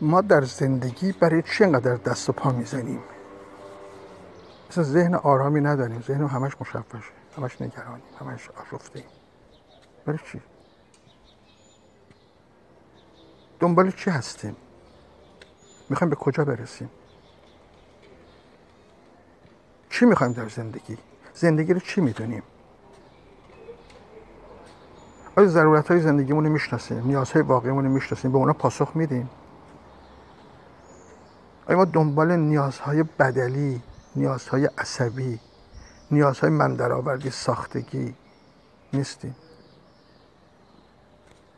ما در زندگی برای چی انقدر دست و پا می‌زنیم؟ مثلا ذهن آرامی نداریم ذهن همش مشفشه همش نگرانیم همش آشفته برای چی؟ دنبال چی هستیم؟ می‌خوایم به کجا برسیم؟ چی می‌خوایم در زندگی؟ زندگی رو چی می‌دونیم؟ آیا ضرورت های زندگیمون رو می‌شناسیم؟ نیازهای واقعیمون رو می‌شناسیم؟ به اونا پاسخ میدیم؟ آیا ما دنبال نیازهای بدلی نیازهای عصبی نیازهای من درآوردی ساختگی نیستیم؟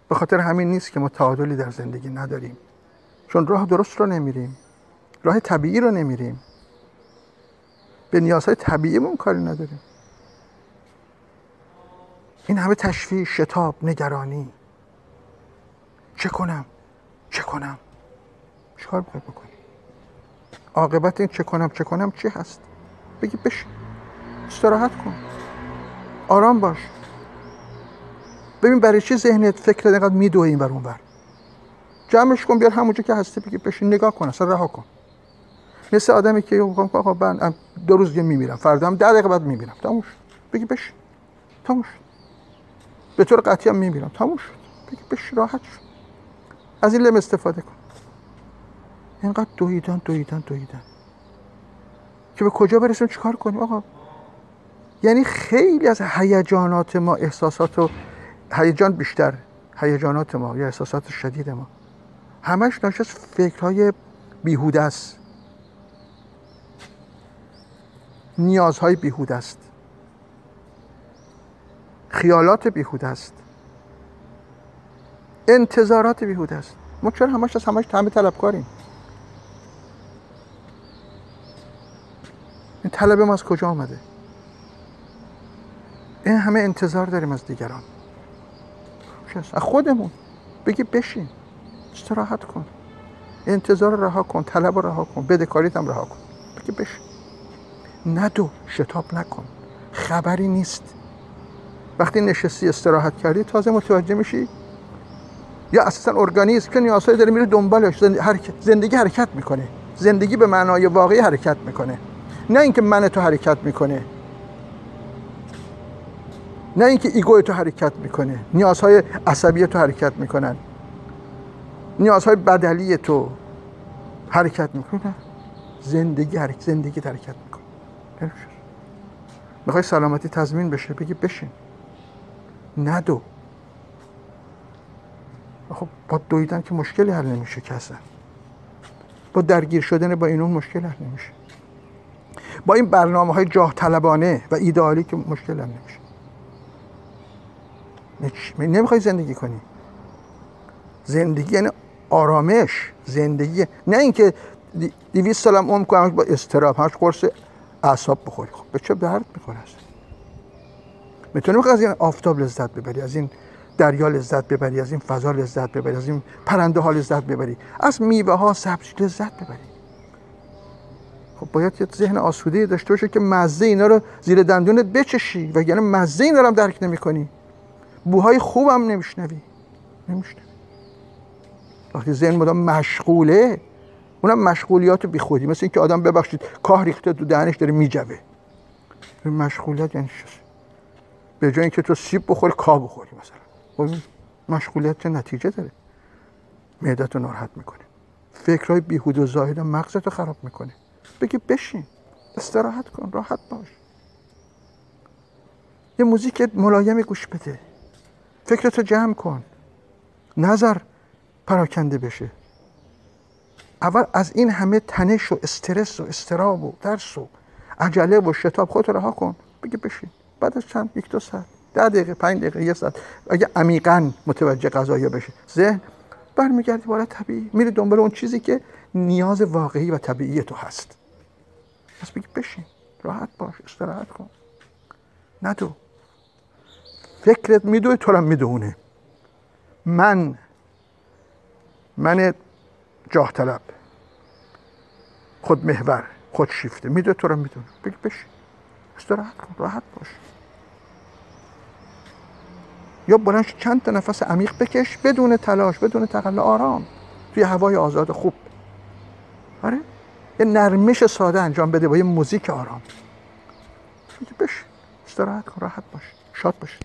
به خاطر همین نیست که ما تعادلی در زندگی نداریم. چون راه درست رو نمیریم راه طبیعی رو نمیریم. به نیازهای طبیعیمون کاری نداریم. این همه تشویش شتاب نگرانی. چه کنم؟ چه کنم؟ چیکار باید بکنی عاقبت این چه کنم چه کنم چی هست؟ بگی بش استراحت کن. آرام باش. ببین برای چی ذهنت فکر اینقدر میدوه این بر اون بر جمعش کن بیار همونجا که هستی بگی بشین. نگاه کن اصلا رها کن. مثل آدمی که آقا من دو روز دیگه میمیرم. فردا هم ده دقیقه بعد میمیرم. تموش بگی بشین. تموش به طور قطعی هم میمیرم. تموم شد. بگی بش راحت شد از این لم استفاده کن. اینقدر دویدن دویدن دویدن. که به کجا برسیم؟ چیکار کنیم؟ آقا یعنی خیلی از هیجانات ما احساسات و هیجان بیشتر هیجانات ما یا احساسات شدید ما. همش ناشی از فکرهای بیهوده است. نیازهای بیهوده است. خیالات بیهوده است. انتظارات بیهوده است. ما چرا همش از همش طعم طلبکاریم؟ این طلب ما از کجا آمده؟ این همه انتظار داریم از دیگران. از خودمون. بگی بشین. استراحت کن. انتظار رها کن. طلب رها کن. بدهکاریت هم رها کن. بگی بشین. ندو. شتاب نکن. خبری نیست. وقتی نشستی استراحت کردی تازه متوجه میشی؟ یا اصلا ارگانیسم که نیازهای داره میره دنبالش. زندگی حرکت می‌کنه. زندگی به معنای واقعی حرکت می‌کنه. نه اینکه من تو حرکت می‌کنه. نه اینکه ایگو تو حرکت می‌کنه. نیازهای عصبی تو حرکت می‌کنن. نیازهای بدلی تو حرکت می‌کنه زندگی حرکت زندگی حرکت می‌کنه. می‌خوای سلامتی تضمین بشه؟ بگی بشین. ندو خب با دویدن که مشکلی حل نمیشه که با درگیر شدن با این اون مشکل حل نمیشه. با این برنامه های جاه طلبانه و ایدئالی که مشکل حل نمیشه. نمی‌خوای زندگی کنی. زندگی یعنی آرامش. زندگی نه اینکه دیویست سالم عمر کنم با استراب همش قرص اعصاب بخوری. خب به چه درد می‌خوره می‌تونی از این آفتاب لذت ببری از این دریا لذت ببری از این فضا لذت ببری از این پرنده ها لذت ببری. از میوه ها سبز لذت ببری. خب باید یه ذهن آسوده داشته باشه که مزه اینا رو زیر دندونت بچشی. و یعنی مزه اینا رو هم درک نمی کنی بوهای خوبم نمیشنوی. نمیشنوی. وقتی ذهن مدام مشغوله اونم مشغولیات بی خودی مثل اینکه آدم ببخشید کاه ریخته تو دهنش داره میجوه. مشغولیت یعنی به جای اینکه تو سیب بخوری کا بخوری مثلا. خب مشغولیت چه نتیجه داره؟ معدت رو ناراحت می‌کنه. فکرهای بیهود و زاهد مغزت رو خراب می‌کنه. بگی بشین استراحت کن راحت باش. یه موزیک ملایمی گوش بده. فکرتو جمع کن. نظر پراکنده بشه. اول از این همه تنش و استرس و استراب و درس و عجله و شتاب خودت رها کن. بگی بشین. بعد از چند یک دو ساعت. ده دقیقه پنج دقیقه یه ساعت. اگه عمیقا متوجه قضایی بشه. ذهن برمیگردی بالا طبیعی. میره دنبال اون چیزی که نیاز واقعی و طبیعی تو هست. پس بگی بشین راحت باش استراحت کن. ندو فکرت میدوه تو هم می‌دونه من من جاه طلب. خود محور خود شیفته. میدوه تو رو می‌دونه. بگی بشین. استراحت کن راحت باش. یا بلند چند تا نفس عمیق بکش بدون تلاش بدون تقلا آرام. توی هوای آزاد خوب. آره؟ یه نرمش ساده انجام بده با یه موزیک آرام. بش استراحت کن راحت باش. شاد باش.